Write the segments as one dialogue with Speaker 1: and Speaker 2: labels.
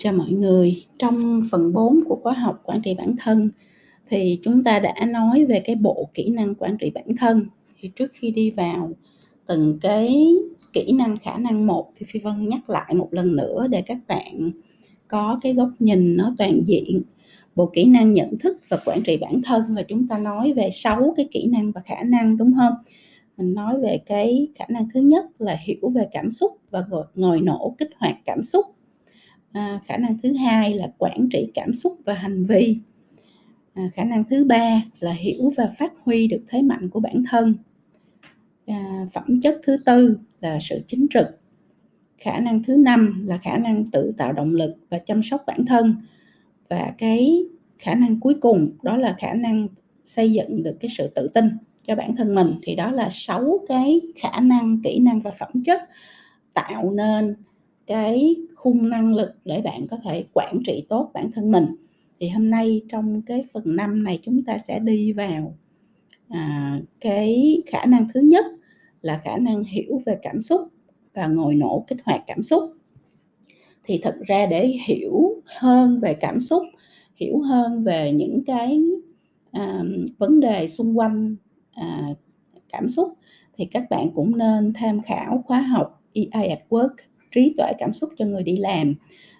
Speaker 1: cho mọi người, trong phần 4 của khóa học quản trị bản thân thì chúng ta đã nói về cái bộ kỹ năng quản trị bản thân. Thì trước khi đi vào từng cái kỹ năng khả năng một thì Phi Vân nhắc lại một lần nữa để các bạn có cái góc nhìn nó toàn diện. Bộ kỹ năng nhận thức và quản trị bản thân là chúng ta nói về sáu cái kỹ năng và khả năng đúng không? Mình nói về cái khả năng thứ nhất là hiểu về cảm xúc và ngồi nổ kích hoạt cảm xúc à, khả năng thứ hai là quản trị cảm xúc và hành vi. À, khả năng thứ ba là hiểu và phát huy được thế mạnh của bản thân. À, phẩm chất thứ tư là sự chính trực. Khả năng thứ năm là khả năng tự tạo động lực và chăm sóc bản thân. Và cái khả năng cuối cùng đó là khả năng xây dựng được cái sự tự tin cho bản thân mình. Thì đó là sáu cái khả năng kỹ năng và phẩm chất tạo nên cái khung năng lực để bạn có thể quản trị tốt bản thân mình. Thì hôm nay trong cái phần năm này chúng ta sẽ đi vào à, cái khả năng thứ nhất là khả năng hiểu về cảm xúc và ngồi nổ kích hoạt cảm xúc. Thì thật ra để hiểu hơn về cảm xúc hiểu hơn về những cái à, vấn đề xung quanh à, cảm xúc thì các bạn cũng nên tham khảo khóa học EI at Work trí tuệ cảm xúc cho người đi làm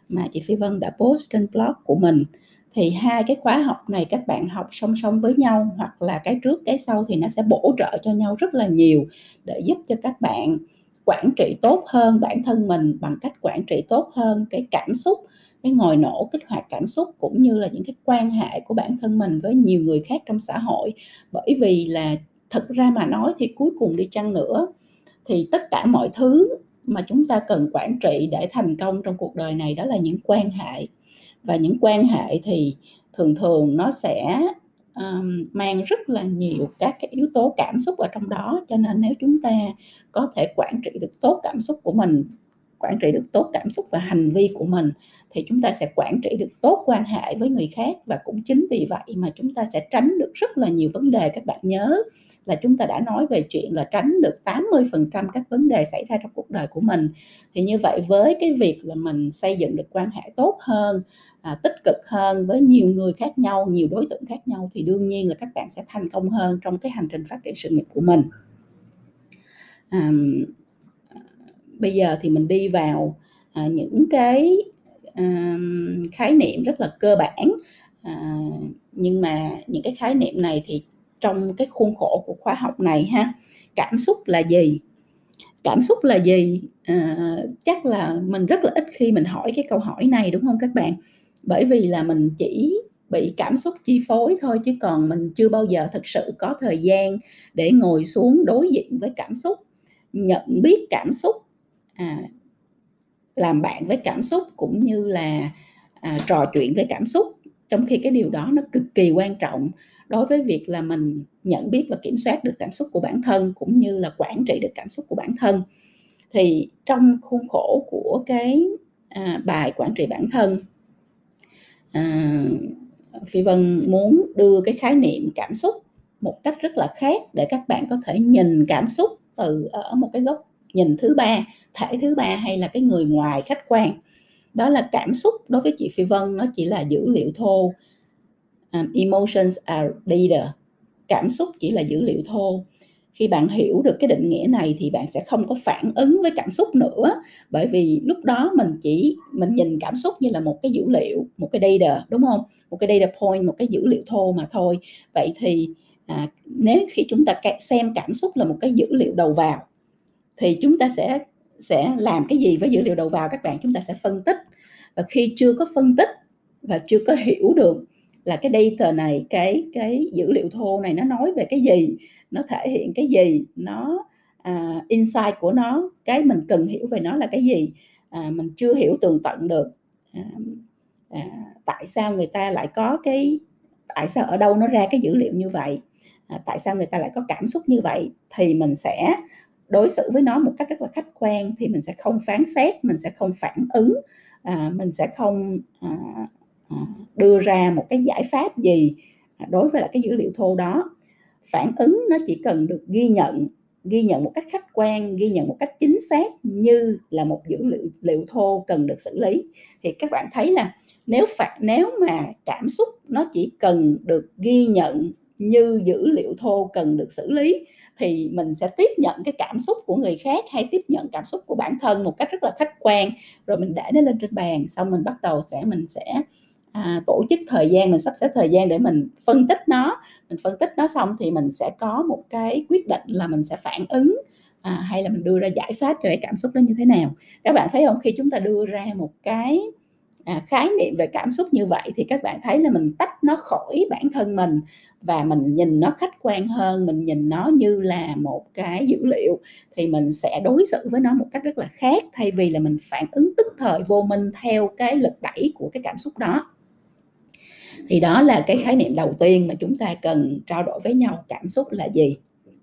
Speaker 1: mà chị Phi Vân đã post trên blog của mình. Thì hai cái khóa học này các bạn học song song với nhau hoặc là cái trước, cái sau thì nó sẽ bổ trợ cho nhau rất là nhiều để giúp cho các bạn quản trị tốt hơn bản thân mình bằng cách quản trị tốt hơn cái cảm xúc, cái ngồi nổ, kích hoạt cảm xúc cũng như là những cái quan hệ của bản thân mình với nhiều người khác trong xã hội. Bởi vì là thật ra mà nói thì cuối cùng đi chăng nữa thì tất cả mọi thứ mà chúng ta cần quản trị để thành công trong cuộc đời này đó là những quan hệ. Và những quan hệ thì thường thường nó sẽ um, mang rất là nhiều các cái yếu tố cảm xúc ở trong đó. Cho nên nếu chúng ta có thể quản trị được tốt cảm xúc của mình quản trị được tốt cảm xúc và hành vi của mình thì chúng ta sẽ quản trị được tốt quan hệ với người khác và cũng chính vì vậy mà chúng ta sẽ tránh được rất là nhiều vấn đề các bạn nhớ. Là chúng ta đã nói về chuyện là tránh được 80% các vấn đề xảy ra trong cuộc đời của mình. Thì như vậy với cái việc là mình xây dựng được quan hệ tốt hơn à, tích cực hơn với nhiều người khác nhau nhiều đối tượng khác nhau thì đương nhiên là các bạn sẽ thành công hơn trong cái hành trình phát triển sự nghiệp của mình. À, bây giờ thì mình đi vào à, những cái khái niệm rất là cơ bản. À, nhưng mà những cái khái niệm này thì trong cái khuôn khổ của khóa học này ha cảm xúc là gì? Cảm xúc là gì? À, chắc là mình rất là ít khi mình hỏi cái câu hỏi này đúng không các bạn? Bởi vì là mình chỉ bị cảm xúc chi phối thôi chứ còn mình chưa bao giờ thực sự có thời gian để ngồi xuống đối diện với cảm xúc nhận biết cảm xúc. À, làm bạn với cảm xúc cũng như là à, trò chuyện với cảm xúc. Trong khi cái điều đó nó cực kỳ quan trọng đối với việc là mình nhận biết và kiểm soát được cảm xúc của bản thân cũng như là quản trị được cảm xúc của bản thân. Thì trong khuôn khổ của cái à, bài quản trị bản thân à, phi vân muốn đưa cái khái niệm cảm xúc một cách rất là khác để các bạn có thể nhìn cảm xúc từ ở một cái góc nhìn thứ ba thể thứ ba hay là cái người ngoài khách quan. Đó là cảm xúc đối với chị phi vân nó chỉ là dữ liệu thô. Um, emotions are data cảm xúc chỉ là dữ liệu thô. Khi bạn hiểu được cái định nghĩa này thì bạn sẽ không có phản ứng với cảm xúc nữa. Bởi vì lúc đó mình chỉ mình nhìn cảm xúc như là một cái dữ liệu một cái data đúng không? Một cái data point một cái dữ liệu thô mà thôi. Vậy thì à, nếu khi chúng ta xem cảm xúc là một cái dữ liệu đầu vào thì chúng ta sẽ sẽ làm cái gì với dữ liệu đầu vào các bạn? Chúng ta sẽ phân tích. Và khi chưa có phân tích và chưa có hiểu được là cái data này cái cái dữ liệu thô này nó nói về cái gì nó thể hiện cái gì nó à, insight của nó cái mình cần hiểu về nó là cái gì à, mình chưa hiểu tường tận được. À, à, tại sao người ta lại có cái tại sao ở đâu nó ra cái dữ liệu như vậy? À, tại sao người ta lại có cảm xúc như vậy? Thì mình sẽ đối xử với nó một cách rất là khách quan thì mình sẽ không phán xét mình sẽ không phản ứng à, mình sẽ không à, à, đưa ra một cái giải pháp gì à, đối với lại cái dữ liệu thô đó. Phản ứng nó chỉ cần được ghi nhận ghi nhận một cách khách quan ghi nhận một cách chính xác như là một dữ liệu liệu thô cần được xử lý. Thì các bạn thấy là nếu phạt nếu mà cảm xúc nó chỉ cần được ghi nhận như dữ liệu thô cần được xử lý thì mình sẽ tiếp nhận cái cảm xúc của người khác hay tiếp nhận cảm xúc của bản thân một cách rất là khách quan. Rồi mình để nó lên trên bàn xong mình bắt đầu sẽ mình sẽ à, tổ chức thời gian mình sắp xếp thời gian để mình phân tích nó. Mình phân tích nó xong thì mình sẽ có một cái quyết định là mình sẽ phản ứng à, hay là mình đưa ra giải pháp cho cái cảm xúc đó như thế nào. Các bạn thấy không? Khi chúng ta đưa ra một cái à, khái niệm về cảm xúc như vậy thì các bạn thấy là mình tách nó khỏi bản thân mình và mình nhìn nó khách quan hơn mình nhìn nó như là một cái dữ liệu thì mình sẽ đối xử với nó một cách rất là khác thay vì là mình phản ứng tức thời vô minh theo cái lực đẩy của cái cảm xúc đó. Thì đó là cái khái niệm đầu tiên mà chúng ta cần trao đổi với nhau cảm xúc là gì?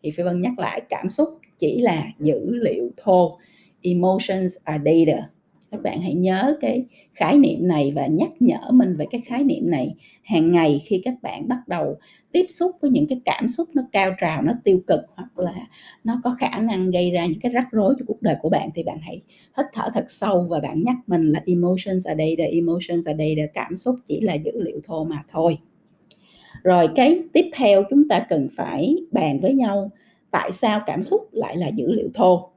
Speaker 1: Thì phi vân nhắc lại cảm xúc chỉ là dữ liệu thô emotions are data các bạn hãy nhớ cái khái niệm này và nhắc nhở mình về cái khái niệm này hàng ngày khi các bạn bắt đầu tiếp xúc với những cái cảm xúc nó cao trào, nó tiêu cực hoặc là nó có khả năng gây ra những cái rắc rối cho cuộc đời của bạn thì bạn hãy hít thở thật sâu và bạn nhắc mình là emotions ở đây là emotions ở đây là cảm xúc chỉ là dữ liệu thô mà thôi. Rồi cái tiếp theo chúng ta cần phải bàn với nhau, tại sao cảm xúc lại là dữ liệu thô?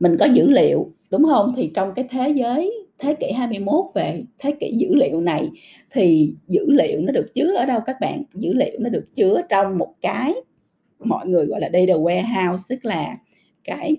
Speaker 1: Mình có dữ liệu đúng không? Thì trong cái thế giới thế kỷ 21 về thế kỷ dữ liệu này thì dữ liệu nó được chứa ở đâu các bạn? Dữ liệu nó được chứa trong một cái mọi người gọi là data warehouse tức là cái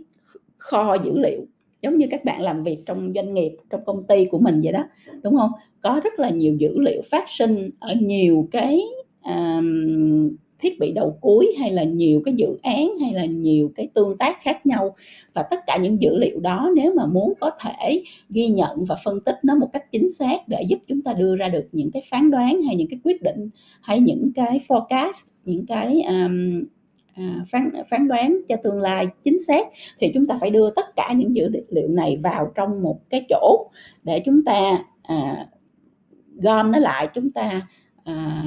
Speaker 1: kho dữ liệu. Giống như các bạn làm việc trong doanh nghiệp trong công ty của mình vậy đó đúng không? Có rất là nhiều dữ liệu phát sinh ở nhiều cái um, thiết bị đầu cuối hay là nhiều cái dự án hay là nhiều cái tương tác khác nhau. Và tất cả những dữ liệu đó nếu mà muốn có thể ghi nhận và phân tích nó một cách chính xác để giúp chúng ta đưa ra được những cái phán đoán hay những cái quyết định hay những cái forecast những cái um, À, phán phán đoán cho tương lai chính xác thì chúng ta phải đưa tất cả những dữ liệu này vào trong một cái chỗ để chúng ta à, gom nó lại chúng ta à,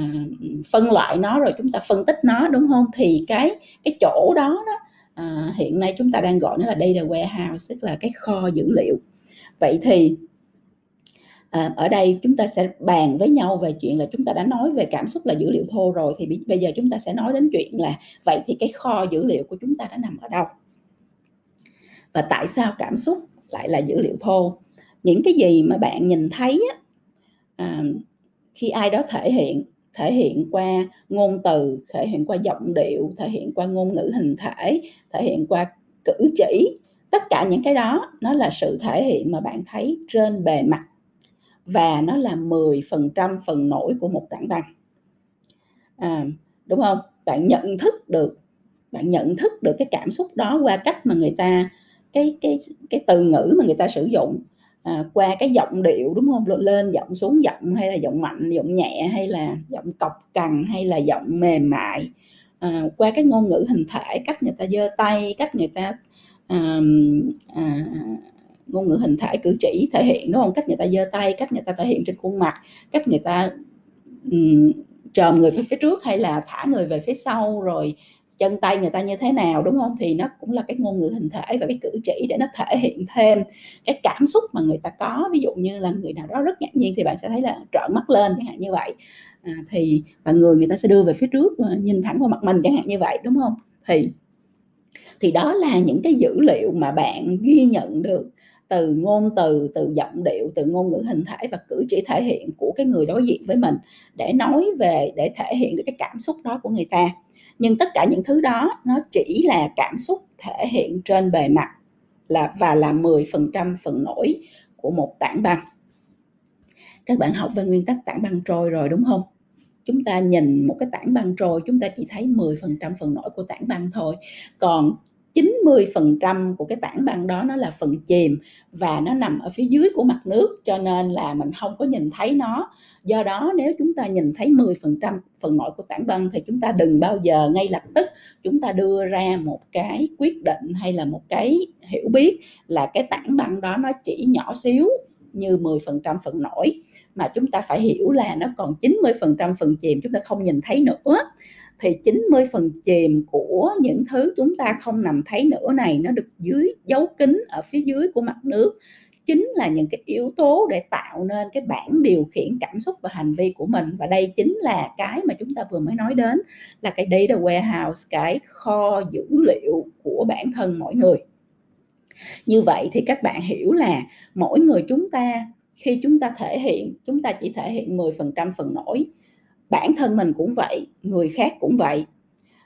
Speaker 1: phân loại nó rồi chúng ta phân tích nó đúng không? Thì cái cái chỗ đó đó à, hiện nay chúng ta đang gọi nó là data warehouse tức là cái kho dữ liệu. Vậy thì à, ở đây chúng ta sẽ bàn với nhau về chuyện là chúng ta đã nói về cảm xúc là dữ liệu thô rồi thì bây giờ chúng ta sẽ nói đến chuyện là vậy thì cái kho dữ liệu của chúng ta đã nằm ở đâu? Và tại sao cảm xúc lại là dữ liệu thô? Những cái gì mà bạn nhìn thấy á, à, khi ai đó thể hiện thể hiện qua ngôn từ thể hiện qua giọng điệu thể hiện qua ngôn ngữ hình thể thể hiện qua cử chỉ tất cả những cái đó nó là sự thể hiện mà bạn thấy trên bề mặt và nó là 10% phần nổi của một tảng băng. À, đúng không? Bạn nhận thức được bạn nhận thức được cái cảm xúc đó qua cách mà người ta cái cái cái từ ngữ mà người ta sử dụng à, qua cái giọng điệu đúng không? Lên giọng xuống giọng hay là giọng mạnh giọng nhẹ hay là giọng cọc cằn hay là giọng mềm mại? À, qua cái ngôn ngữ hình thể cách người ta giơ tay cách người ta à, à, ngôn ngữ hình thể cử chỉ thể hiện đúng không? Cách người ta giơ tay cách người ta thể hiện trên khuôn mặt cách người ta um, trồm người về phía trước hay là thả người về phía sau rồi chân tay người ta như thế nào đúng không? Thì nó cũng là cái ngôn ngữ hình thể và cái cử chỉ để nó thể hiện thêm cái cảm xúc mà người ta có. Ví dụ như là người nào đó rất ngạc nhiên thì bạn sẽ thấy là trợn mắt lên chẳng hạn như vậy. À, thì và người người ta sẽ đưa về phía trước ờ, nhìn thẳng vào mặt mình chẳng hạn như vậy đúng không? Thì thì đó là những cái dữ liệu mà bạn ghi nhận được từ ngôn từ từ giọng điệu từ ngôn ngữ hình thể và cử chỉ thể hiện của cái người đối diện với mình để nói về để thể hiện được cái cảm xúc đó của người ta nhưng tất cả những thứ đó nó chỉ là cảm xúc thể hiện trên bề mặt là, và là 10% phần nổi của một tảng băng. Các bạn học về nguyên tắc tảng băng trôi rồi đúng không? Chúng ta nhìn một cái tảng băng trôi, chúng ta chỉ thấy 10% phần nổi của tảng băng thôi. Còn 90% của cái tảng băng đó nó là phần chìm và nó nằm ở phía dưới của mặt nước, cho nên là mình không có nhìn thấy nó. Do đó nếu chúng ta nhìn thấy 10% phần nổi của tảng băng thì chúng ta đừng bao giờ ngay lập tức chúng ta đưa ra một cái quyết định hay là một cái hiểu biết là cái tảng băng đó nó chỉ nhỏ xíu như 10% phần nổi mà chúng ta phải hiểu là nó còn 90% phần chìm, chúng ta không nhìn thấy nữa thì 90 phần chìm của những thứ chúng ta không nằm thấy nữa này, nó được dưới dấu kín ở phía dưới của mặt nước. Chính là những cái yếu tố để tạo nên cái bản điều khiển cảm xúc và hành vi của mình. Và đây chính là cái mà chúng ta vừa mới nói đến, là cái data warehouse, cái kho dữ liệu của bản thân mỗi người. Như vậy thì các bạn hiểu là mỗi người chúng ta, khi chúng ta thể hiện, chúng ta chỉ thể hiện 10% phần nổi bản thân mình cũng vậy người khác cũng vậy.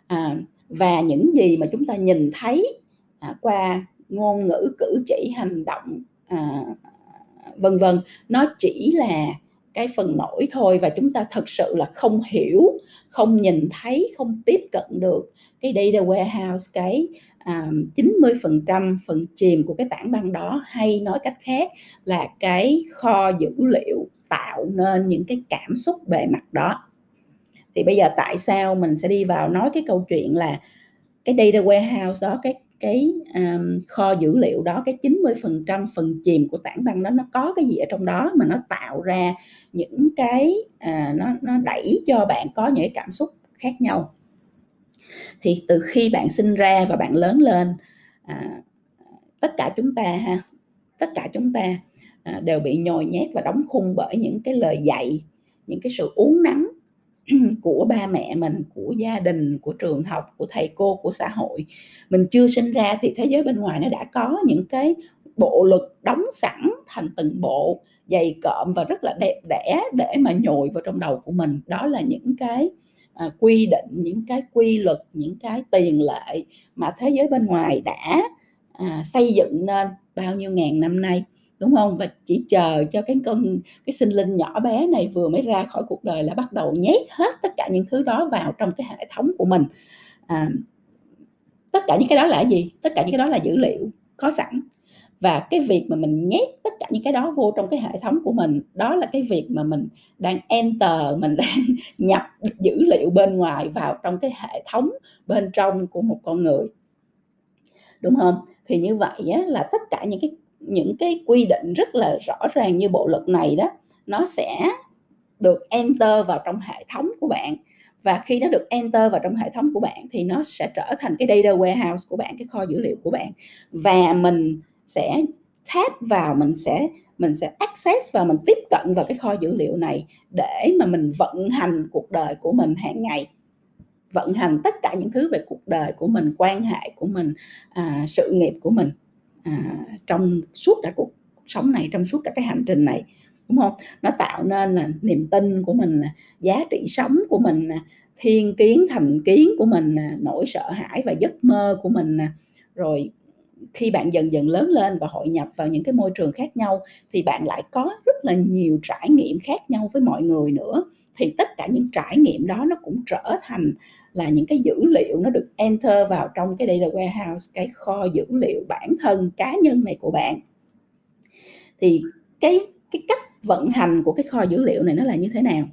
Speaker 1: À, và những gì mà chúng ta nhìn thấy à, qua ngôn ngữ cử chỉ hành động à, vân vân nó chỉ là cái phần nổi thôi và chúng ta thật sự là không hiểu không nhìn thấy không tiếp cận được cái data warehouse cái à, 90% phần chìm của cái tảng băng đó. Hay nói cách khác là cái kho dữ liệu tạo nên những cái cảm xúc bề mặt đó thì bây giờ tại sao mình sẽ đi vào nói cái câu chuyện là cái data warehouse đó cái cái um, kho dữ liệu đó cái 90% phần chìm của tảng băng đó nó có cái gì ở trong đó mà nó tạo ra những cái uh, nó nó đẩy cho bạn có những cái cảm xúc khác nhau? Thì từ khi bạn sinh ra và bạn lớn lên à, tất cả chúng ta ha tất cả chúng ta à, đều bị nhồi nhét và đóng khung bởi những cái lời dạy những cái sự uống nắng của ba mẹ mình của gia đình của trường học của thầy cô của xã hội. Mình chưa sinh ra thì thế giới bên ngoài nó đã có những cái bộ luật đóng sẵn thành từng bộ dày cộm và rất là đẹp đẽ để mà nhồi vào trong đầu của mình. Đó là những cái à, quy định những cái quy luật những cái tiền lệ mà thế giới bên ngoài đã à, xây dựng nên bao nhiêu ngàn năm nay đúng không? Và chỉ chờ cho cái con cái sinh linh nhỏ bé này vừa mới ra khỏi cuộc đời là bắt đầu nhét hết tất cả những thứ đó vào trong cái hệ thống của mình. À, tất cả những cái đó là gì? Tất cả những cái đó là dữ liệu có sẵn. Và cái việc mà mình nhét tất cả những cái đó vô trong cái hệ thống của mình đó là cái việc mà mình đang enter mình đang nhập dữ liệu bên ngoài vào trong cái hệ thống bên trong của một con người. Đúng không? Thì như vậy á, là tất cả những cái những cái quy định rất là rõ ràng như bộ luật này đó nó sẽ được enter vào trong hệ thống của bạn. Và khi nó được enter vào trong hệ thống của bạn thì nó sẽ trở thành cái data warehouse của bạn cái kho dữ liệu của bạn. Và mình sẽ tap vào mình sẽ mình sẽ access và mình tiếp cận vào cái kho dữ liệu này để mà mình vận hành cuộc đời của mình hàng ngày. Vận hành tất cả những thứ về cuộc đời của mình quan hệ của mình à, sự nghiệp của mình à, trong suốt cả cuộc, cuộc sống này trong suốt cả cái hành trình này đúng không? Nó tạo nên là niềm tin của mình giá trị sống của mình thiên kiến thành kiến của mình nỗi sợ hãi và giấc mơ của mình rồi khi bạn dần dần lớn lên và hội nhập vào những cái môi trường khác nhau thì bạn lại có rất là nhiều trải nghiệm khác nhau với mọi người nữa. Thì tất cả những trải nghiệm đó nó cũng trở thành là những cái dữ liệu nó được enter vào trong cái data warehouse cái kho dữ liệu bản thân cá nhân này của bạn. Thì cái cái cách vận hành của cái kho dữ liệu này nó là như thế nào?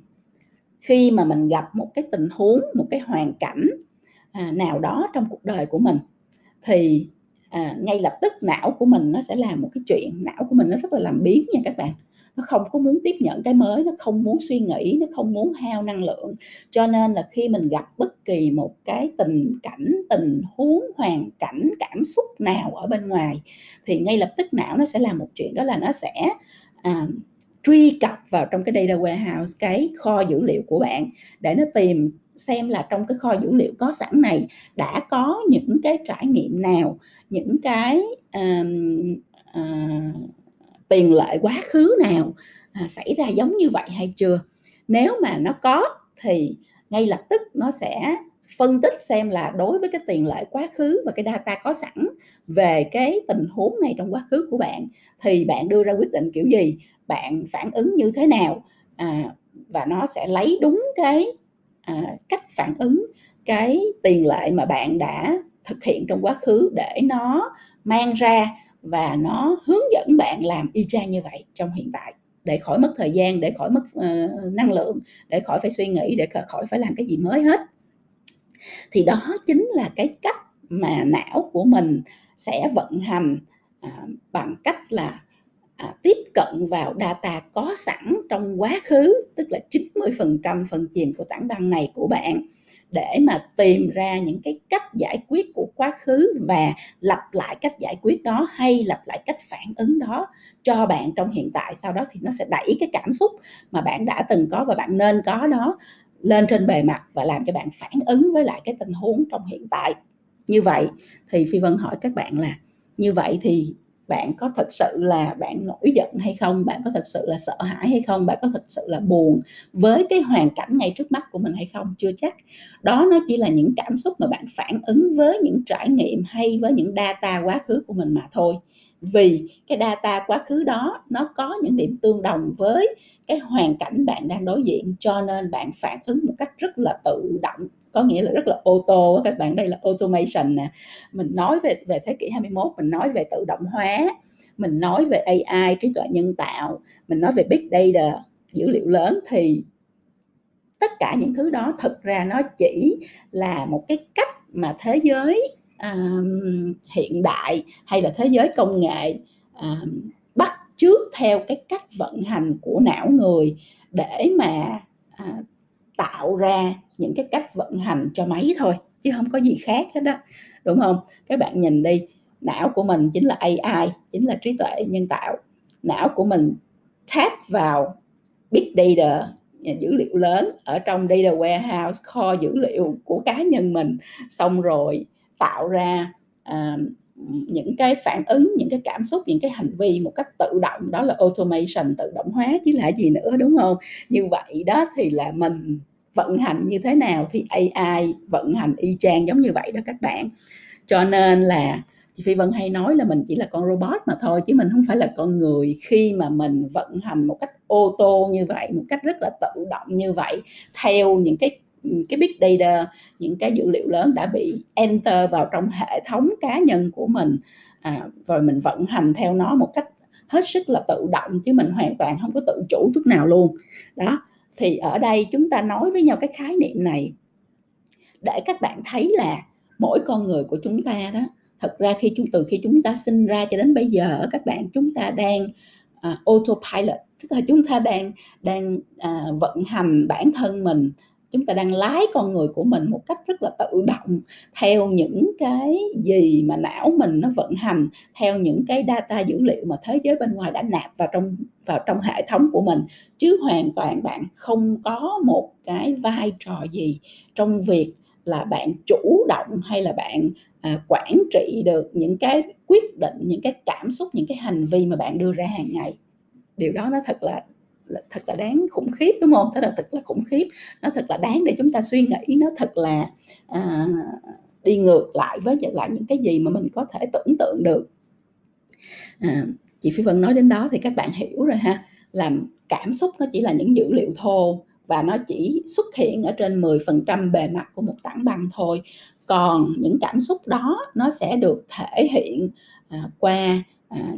Speaker 1: Khi mà mình gặp một cái tình huống một cái hoàn cảnh à, nào đó trong cuộc đời của mình thì à, ngay lập tức não của mình nó sẽ làm một cái chuyện não của mình nó rất là làm biến nha các bạn nó không có muốn tiếp nhận cái mới nó không muốn suy nghĩ nó không muốn hao năng lượng. Cho nên là khi mình gặp bất kỳ một cái tình cảnh tình huống hoàn cảnh cảm xúc nào ở bên ngoài thì ngay lập tức não nó sẽ làm một chuyện đó là nó sẽ à, truy cập vào trong cái data warehouse cái kho dữ liệu của bạn để nó tìm xem là trong cái kho dữ liệu có sẵn này đã có những cái trải nghiệm nào những cái uh, uh, tiền lệ quá khứ nào à, xảy ra giống như vậy hay chưa. Nếu mà nó có thì ngay lập tức nó sẽ phân tích xem là đối với cái tiền lệ quá khứ và cái data có sẵn về cái tình huống này trong quá khứ của bạn thì bạn đưa ra quyết định kiểu gì bạn phản ứng như thế nào à, và nó sẽ lấy đúng cái à, cách phản ứng cái tiền lệ mà bạn đã thực hiện trong quá khứ để nó mang ra và nó hướng dẫn bạn làm y chang như vậy trong hiện tại. Để khỏi mất thời gian để khỏi mất uh, năng lượng để khỏi phải suy nghĩ để khỏi phải làm cái gì mới hết. Thì đó chính là cái cách mà não của mình sẽ vận hành uh, bằng cách là à, tiếp cận vào data có sẵn trong quá khứ tức là 90% phần chìm của tảng băng này của bạn để mà tìm ra những cái cách giải quyết của quá khứ và lặp lại cách giải quyết đó hay lặp lại cách phản ứng đó cho bạn trong hiện tại. Sau đó thì nó sẽ đẩy cái cảm xúc mà bạn đã từng có và bạn nên có đó lên trên bề mặt và làm cho bạn phản ứng với lại cái tình huống trong hiện tại. Như vậy thì phi vân hỏi các bạn là, như vậy thì bạn có thật sự là bạn nổi giận hay không? Bạn có thật sự là sợ hãi hay không? Bạn có thật sự là buồn với cái hoàn cảnh ngay trước mắt của mình hay không? Chưa chắc. Đó nó chỉ là những cảm xúc mà bạn phản ứng với những trải nghiệm hay với những data quá khứ của mình mà thôi. Vì cái data quá khứ đó, nó có những điểm tương đồng với cái hoàn cảnh bạn đang đối diện, cho nên bạn phản ứng một cách rất là tự động có nghĩa là rất là ô tô các bạn. Đây là automation nè. Mình nói về về thế kỷ 21 mình nói về tự động hóa mình nói về AI trí tuệ nhân tạo mình nói về big data dữ liệu lớn thì tất cả những thứ đó thực ra nó chỉ là một cái cách mà thế giới um, hiện đại hay là thế giới công nghệ um, bắt trước theo cái cách vận hành của não người để mà uh, tạo ra những cái cách vận hành cho máy thôi chứ không có gì khác hết đó đúng không? Các bạn nhìn đi não của mình chính là AI chính là trí tuệ nhân tạo. Não của mình tap vào big data dữ liệu lớn ở trong data warehouse kho dữ liệu của cá nhân mình xong rồi tạo ra uh, những cái phản ứng, những cái cảm xúc, những cái hành vi một cách tự động, đó là automation, tự động hóa chứ là gì nữa, đúng không? Như vậy đó thì là mình vận hành như thế nào thì AI vận hành y chang giống như vậy đó các bạn. Cho nên là chị Phi Vân hay nói là mình chỉ là con robot mà thôi, chứ mình không phải là con người. Khi mà mình vận hành một cách ô tô như vậy, một cách rất là tự động như vậy, theo những cái cái big data những cái dữ liệu lớn đã bị enter vào trong hệ thống cá nhân của mình. À, rồi mình vận hành theo nó một cách hết sức là tự động chứ mình hoàn toàn không có tự chủ chút nào luôn. Đó thì ở đây chúng ta nói với nhau cái khái niệm này. Để các bạn thấy là mỗi con người của chúng ta đó thật ra khi chúng từ khi chúng ta sinh ra cho đến bây giờ các bạn chúng ta đang uh, autopilot tức là chúng ta đang đang uh, vận hành bản thân mình chúng ta đang lái con người của mình một cách rất là tự động theo những cái gì mà não mình nó vận hành theo những cái data dữ liệu mà thế giới bên ngoài đã nạp vào trong vào trong hệ thống của mình. Chứ hoàn toàn bạn không có một cái vai trò gì trong việc là bạn chủ động hay là bạn à, quản trị được những cái quyết định những cái cảm xúc những cái hành vi mà bạn đưa ra hàng ngày. Điều đó nó thật là thật là đáng khủng khiếp đúng không? Thế là thật là khủng khiếp, nó thật là đáng để chúng ta suy nghĩ, nó thật là à, đi ngược lại với lại những cái gì mà mình có thể tưởng tượng được. À, chị Phi Vân nói đến đó thì các bạn hiểu rồi ha, làm cảm xúc nó chỉ là những dữ liệu thô và nó chỉ xuất hiện ở trên 10% bề mặt của một tảng băng thôi. Còn những cảm xúc đó nó sẽ được thể hiện à, qua à,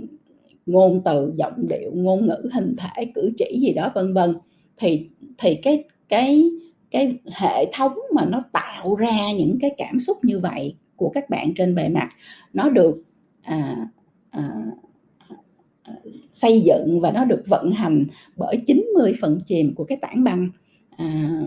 Speaker 1: ngôn từ giọng điệu ngôn ngữ hình thể cử chỉ gì đó vân vân. Thì thì cái cái cái hệ thống mà nó tạo ra những cái cảm xúc như vậy của các bạn trên bề mặt nó được à, à, à xây dựng và nó được vận hành bởi 90 phần chìm của cái tảng băng. À,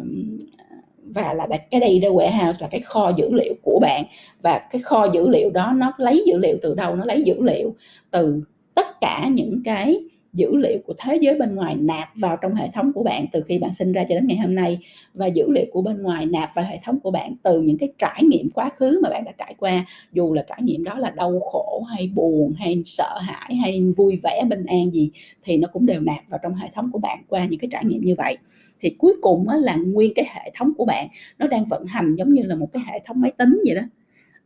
Speaker 1: và là cái data warehouse là cái kho dữ liệu của bạn. Và cái kho dữ liệu đó nó lấy dữ liệu từ đâu? Nó lấy dữ liệu từ tất cả những cái dữ liệu của thế giới bên ngoài nạp vào trong hệ thống của bạn từ khi bạn sinh ra cho đến ngày hôm nay. Và dữ liệu của bên ngoài nạp vào hệ thống của bạn từ những cái trải nghiệm quá khứ mà bạn đã trải qua. Dù là trải nghiệm đó là đau khổ, hay buồn, hay sợ hãi, hay vui vẻ, bình an gì, thì nó cũng đều nạp vào trong hệ thống của bạn qua những cái trải nghiệm như vậy. Thì cuối cùng là nguyên cái hệ thống của bạn, nó đang vận hành giống như là một cái hệ thống máy tính vậy đó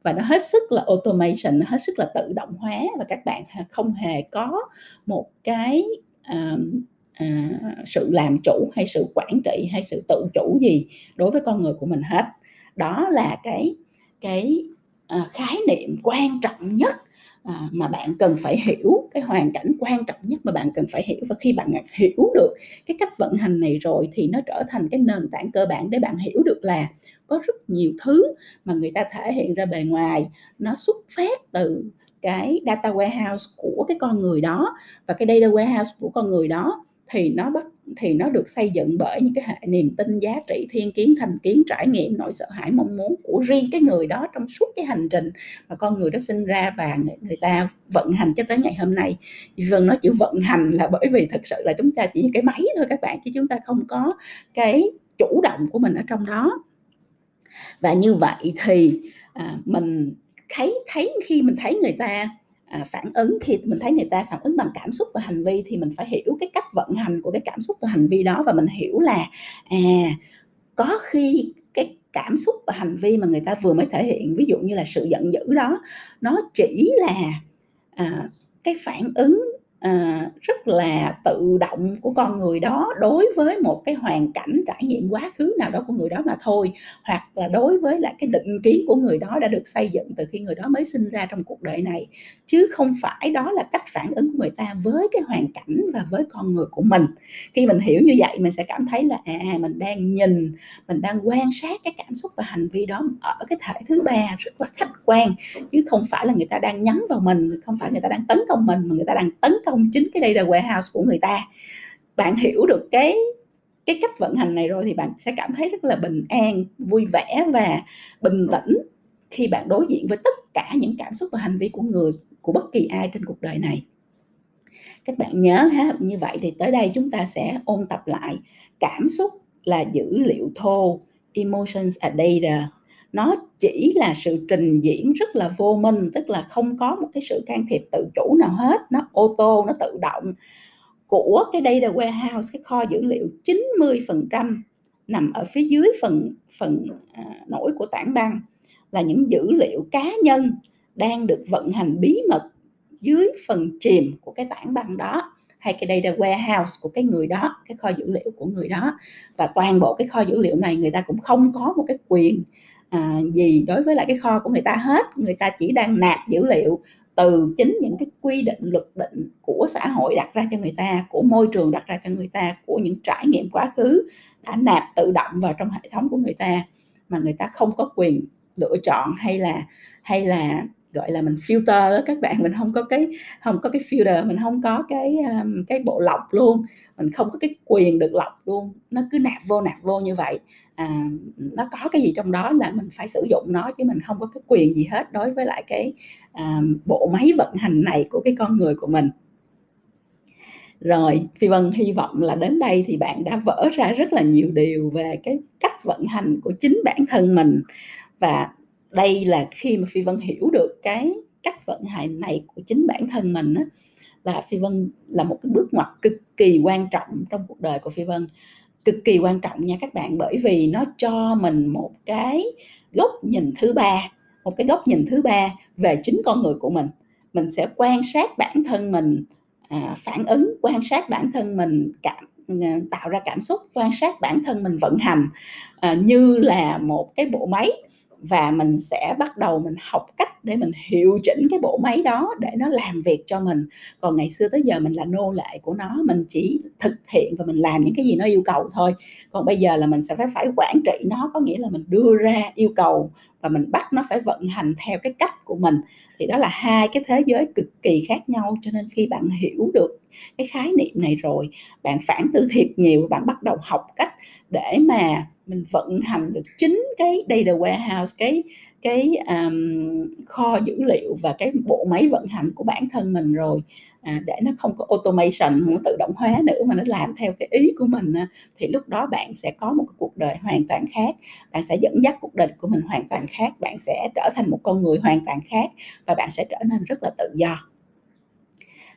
Speaker 1: và nó hết sức là automation nó hết sức là tự động hóa. Và các bạn không hề có một cái um, à, sự làm chủ hay sự quản trị hay sự tự chủ gì đối với con người của mình hết. Đó là cái cái à, khái niệm quan trọng nhất à, mà bạn cần phải hiểu cái hoàn cảnh quan trọng nhất mà bạn cần phải hiểu. Và khi bạn hiểu được cái cách vận hành này rồi thì nó trở thành cái nền tảng cơ bản để bạn hiểu được là có rất nhiều thứ mà người ta thể hiện ra bề ngoài. Nó xuất phát từ cái data warehouse của cái con người đó. Và cái data warehouse của con người đó thì nó bắt thì nó được xây dựng bởi những cái hệ niềm tin giá trị thiên kiến thành kiến trải nghiệm nỗi sợ hãi mong muốn của riêng cái người đó trong suốt cái hành trình mà con người đó sinh ra và người, người ta vận hành cho tới ngày hôm nay. Vâng nói chữ vận hành là bởi vì thật sự là chúng ta chỉ như cái máy thôi các bạn chứ chúng ta không có cái chủ động của mình ở trong đó. Và như vậy thì à, mình thấy thấy khi mình thấy người ta à, phản ứng khi mình thấy người ta phản ứng bằng cảm xúc và hành vi thì mình phải hiểu cái cách vận hành của cái cảm xúc và hành vi đó và mình hiểu là à có khi cái cảm xúc và hành vi mà người ta vừa mới thể hiện ví dụ như là sự giận dữ đó nó chỉ là à, cái phản ứng à, rất là tự động của con người đó đối với một cái hoàn cảnh trải nghiệm quá khứ nào đó của người đó mà thôi. Hoặc là đối với lại cái định kiến của người đó đã được xây dựng từ khi người đó mới sinh ra trong cuộc đời này. Chứ không phải đó là cách phản ứng của người ta với cái hoàn cảnh và với con người của mình. Khi mình hiểu như vậy mình sẽ cảm thấy là à mình đang nhìn mình đang quan sát cái cảm xúc và hành vi đó ở cái thể thứ ba rất là khách quan. Chứ không phải là người ta đang nhắm vào mình không phải người ta đang tấn công mình mà người ta đang tấn công chính cái data warehouse của người ta. Bạn hiểu được cái cái cách vận hành này rồi thì bạn sẽ cảm thấy rất là bình an, vui vẻ và bình tĩnh khi bạn đối diện với tất cả những cảm xúc và hành vi của người, của bất kỳ ai trên cuộc đời này. Các bạn nhớ ha, như vậy thì tới đây chúng ta sẽ ôn tập lại cảm xúc là dữ liệu thô, emotions are data nó chỉ là sự trình diễn rất là vô minh tức là không có một cái sự can thiệp tự chủ nào hết. Nó ô tô nó tự động. Của cái data warehouse cái kho dữ liệu 90% nằm ở phía dưới phần phần à, nổi của tảng băng là những dữ liệu cá nhân đang được vận hành bí mật dưới phần chìm của cái tảng băng đó hay cái data warehouse của cái người đó cái kho dữ liệu của người đó. Và toàn bộ cái kho dữ liệu này người ta cũng không có một cái quyền à, gì đối với lại cái kho của người ta hết. Người ta chỉ đang nạp dữ liệu từ chính những cái quy định luật định của xã hội đặt ra cho người ta của môi trường đặt ra cho người ta của những trải nghiệm quá khứ đã nạp tự động vào trong hệ thống của người ta mà người ta không có quyền lựa chọn hay là hay là gọi là mình filter các bạn mình không có cái không có cái filter mình không có cái um, cái bộ lọc luôn mình không có cái quyền được lọc luôn nó cứ nạp vô nạp vô như vậy. À, nó có cái gì trong đó là mình phải sử dụng nó chứ mình không có cái quyền gì hết đối với lại cái à, bộ máy vận hành này của cái con người của mình. Rồi phi vân hy vọng là đến đây thì bạn đã vỡ ra rất là nhiều điều về cái cách vận hành của chính bản thân mình. Và đây là khi mà phi vân hiểu được cái cách vận hành này của chính bản thân mình á, là phi vân là một cái bước ngoặt cực kỳ quan trọng trong cuộc đời của phi vân. Cực kỳ quan trọng nha các bạn bởi vì nó cho mình một cái góc nhìn thứ ba một cái góc nhìn thứ ba về chính con người của mình. Mình sẽ quan sát bản thân mình à, phản ứng quan sát bản thân mình cảm à, tạo ra cảm xúc quan sát bản thân mình vận hành à, như là một cái bộ máy và mình sẽ bắt đầu mình học cách để mình hiệu chỉnh cái bộ máy đó để nó làm việc cho mình. Còn ngày xưa tới giờ mình là nô lệ của nó, mình chỉ thực hiện và mình làm những cái gì nó yêu cầu thôi. Còn bây giờ là mình sẽ phải phải quản trị nó, có nghĩa là mình đưa ra yêu cầu và mình bắt nó phải vận hành theo cái cách của mình. Thì đó là hai cái thế giới cực kỳ khác nhau, cho nên khi bạn hiểu được cái khái niệm này rồi, bạn phản tư thiệt nhiều, bạn bắt đầu học cách để mà mình vận hành được chính cái data warehouse, cái cái um, kho dữ liệu và cái bộ máy vận hành của bản thân mình rồi à, để nó không có automation không có tự động hóa nữa mà nó làm theo cái ý của mình thì lúc đó bạn sẽ có một cái cuộc đời hoàn toàn khác. Bạn sẽ dẫn dắt cuộc đời của mình hoàn toàn khác bạn sẽ trở thành một con người hoàn toàn khác và bạn sẽ trở nên rất là tự do.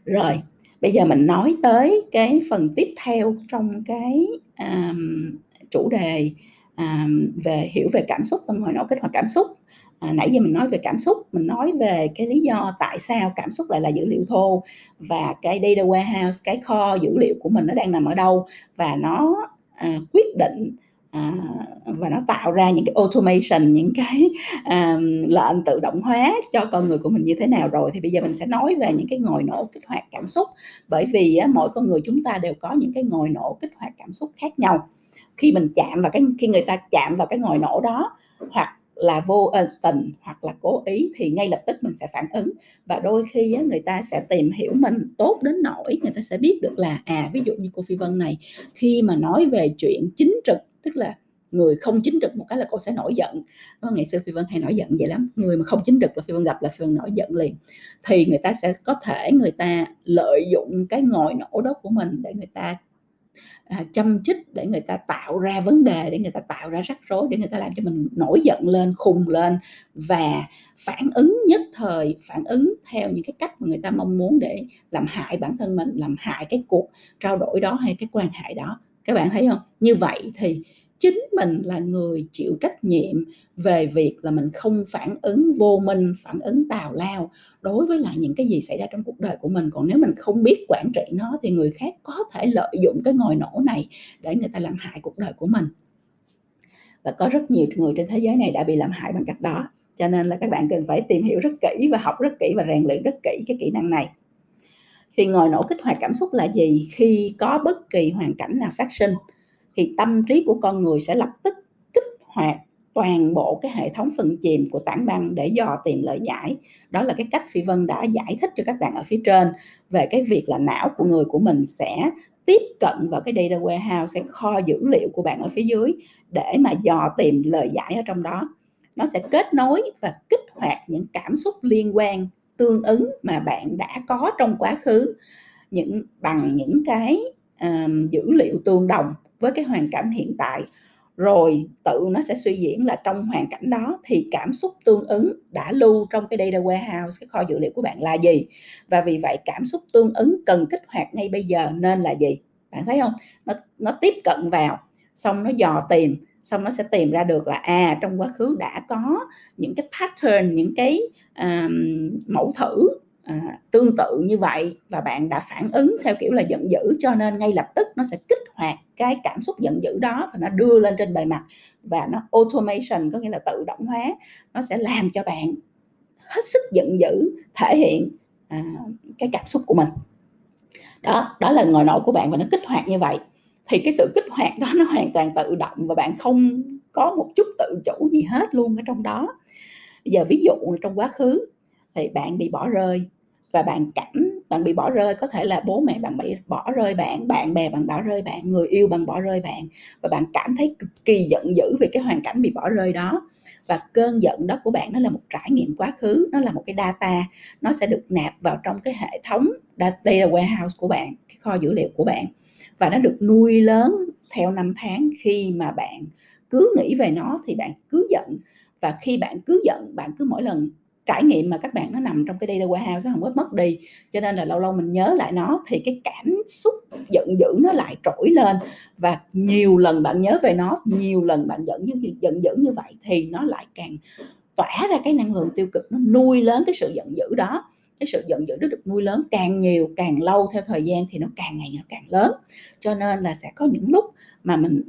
Speaker 1: Rồi bây giờ mình nói tới cái phần tiếp theo trong cái um, chủ đề à, về hiểu về cảm xúc và ngồi nổ kích hoạt cảm xúc à, nãy giờ mình nói về cảm xúc mình nói về cái lý do tại sao cảm xúc lại là dữ liệu thô và cái data warehouse cái kho dữ liệu của mình nó đang nằm ở đâu và nó à, quyết định à, và nó tạo ra những cái automation những cái à, lệnh tự động hóa cho con người của mình như thế nào rồi. Thì bây giờ mình sẽ nói về những cái ngồi nổ kích hoạt cảm xúc bởi vì á, mỗi con người chúng ta đều có những cái ngồi nổ kích hoạt cảm xúc khác nhau. Khi mình chạm vào cái khi người ta chạm vào cái ngồi nổ đó hoặc là vô ờ, tình hoặc là cố ý thì ngay lập tức mình sẽ phản ứng. Và đôi khi á, người ta sẽ tìm hiểu mình tốt đến nỗi người ta sẽ biết được là à ví dụ như cô phi vân này khi mà nói về chuyện chính trực tức là người không chính trực một cái là cô sẽ nổi giận. Đó, ngày xưa phi vân hay nổi giận vậy lắm. Người mà không chính trực là phi vân gặp là phi vân nổi giận liền. Thì người ta sẽ có thể người ta lợi dụng cái ngòi nổ đó của mình để người ta à, chăm chích để người ta tạo ra vấn đề để người ta tạo ra rắc rối để người ta làm cho mình nổi giận lên khùng lên và phản ứng nhất thời phản ứng theo những cái cách mà người ta mong muốn để làm hại bản thân mình làm hại cái cuộc trao đổi đó hay cái quan hệ đó. Các bạn thấy không? Như vậy thì chính mình là người chịu trách nhiệm về việc là mình không phản ứng vô minh, phản ứng tào lao đối với lại những cái gì xảy ra trong cuộc đời của mình. Còn nếu mình không biết quản trị nó thì người khác có thể lợi dụng cái ngòi nổ này để người ta làm hại cuộc đời của mình. Và có rất nhiều người trên thế giới này đã bị làm hại bằng cách đó. Cho nên là các bạn cần phải tìm hiểu rất kỹ và học rất kỹ và rèn luyện rất kỹ cái kỹ năng này. Thì ngồi nổ kích hoạt cảm xúc là gì khi có bất kỳ hoàn cảnh nào phát sinh? Thì tâm trí của con người sẽ lập tức kích hoạt toàn bộ cái hệ thống phần chìm của tảng băng để dò tìm lời giải. Đó là cái cách phi vân đã giải thích cho các bạn ở phía trên về cái việc là não của người của mình sẽ tiếp cận vào cái data warehouse sẽ kho dữ liệu của bạn ở phía dưới để mà dò tìm lời giải ở trong đó. Nó sẽ kết nối và kích hoạt những cảm xúc liên quan tương ứng mà bạn đã có trong quá khứ những bằng những cái um, dữ liệu tương đồng với cái hoàn cảnh hiện tại. Rồi tự nó sẽ suy diễn là trong hoàn cảnh đó thì cảm xúc tương ứng đã lưu trong cái data warehouse cái kho dữ liệu của bạn là gì? Và vì vậy cảm xúc tương ứng cần kích hoạt ngay bây giờ nên là gì? Bạn thấy không? Nó nó tiếp cận vào xong nó dò tìm xong nó sẽ tìm ra được là à trong quá khứ đã có những cái pattern những cái um, mẫu thử à, tương tự như vậy và bạn đã phản ứng theo kiểu là giận dữ cho nên ngay lập tức nó sẽ kích hoạt cái cảm xúc giận dữ đó và nó đưa lên trên bề mặt và nó automation có nghĩa là tự động hóa nó sẽ làm cho bạn hết sức giận dữ thể hiện à, cái cảm xúc của mình. Đó đó là ngồi nổi của bạn và nó kích hoạt như vậy. Thì cái sự kích hoạt đó nó hoàn toàn tự động và bạn không có một chút tự chủ gì hết luôn ở trong đó. Giờ ví dụ trong quá khứ thì bạn bị bỏ rơi và bạn cảm, bạn bị bỏ rơi. Có thể là bố mẹ bạn bị bỏ rơi bạn bạn bè bạn bỏ rơi bạn, người yêu bạn bỏ rơi bạn. Và bạn cảm thấy cực kỳ giận dữ về cái hoàn cảnh bị bỏ rơi đó. Và cơn giận đó của bạn nó là một trải nghiệm quá khứ, nó là một cái data. Nó sẽ được nạp vào trong cái hệ thống data warehouse của bạn, cái kho dữ liệu của bạn. Và nó được nuôi lớn theo năm tháng. Khi mà bạn cứ nghĩ về nó thì bạn cứ giận. Và khi bạn cứ giận, bạn cứ mỗi lần trải nghiệm mà các bạn nó nằm trong cái data warehouse nó không có mất đi. Cho nên là lâu lâu mình nhớ lại nó, thì cái cảm xúc giận dữ nó lại trỗi lên. Và nhiều lần bạn nhớ về nó, nhiều lần bạn giận như, giận dữ như vậy thì nó lại càng tỏa ra cái năng lượng tiêu cực, nó nuôi lớn cái sự giận dữ đó. Cái sự giận dữ đó được nuôi lớn càng nhiều, càng lâu theo thời gian thì nó càng ngày nó càng lớn. Cho nên là sẽ có những lúc mà mình